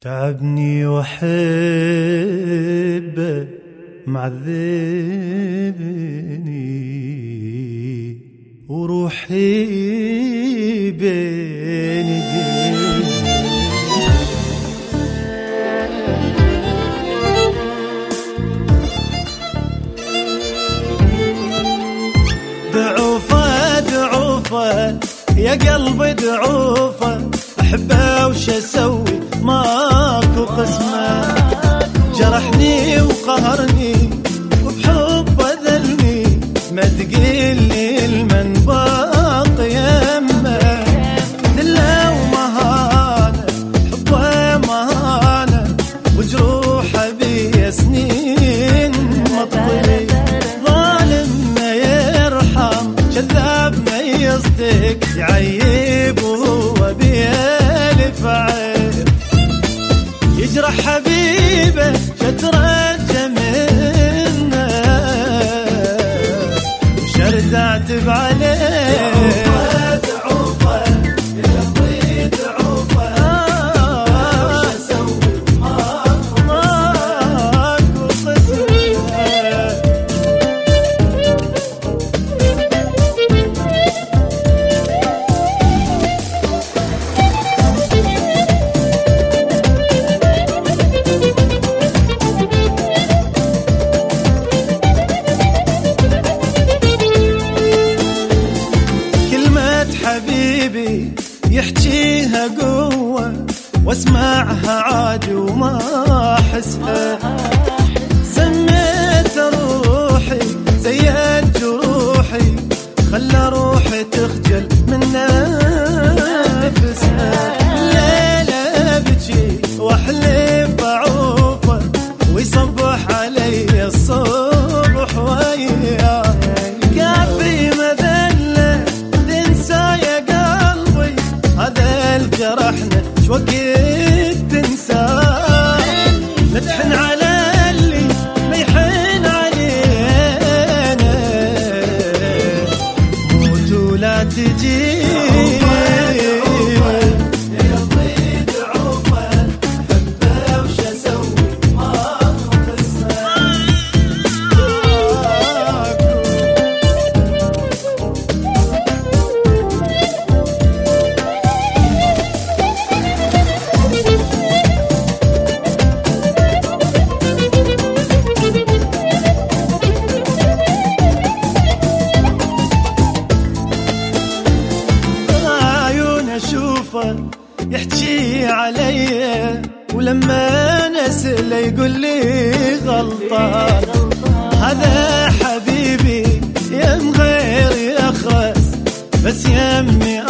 تعبني وحبه معذبني وروحي بين يديه دعوفه دعوفه يا قلبي دعوفه احبه وش أسوي؟ قسمه جرحني وقهرني وبحب ذلني ما تقلي المن باقي يمه. دله ومهانة حبه مهانه وجروحه بي سنين مطلي ظالم ما يرحم كذاب ما يصدق يعيب وهو بيالف عيب يجرح حبيبه شترجه يحكيها قوة واسمعها عادي وما أحسها. هذا الجرحنا شوقت تنساه لا تحن على يحكي علي ولما نسل يقول لي غلطان. هذا حبيبي يم غير يخرس بس يمي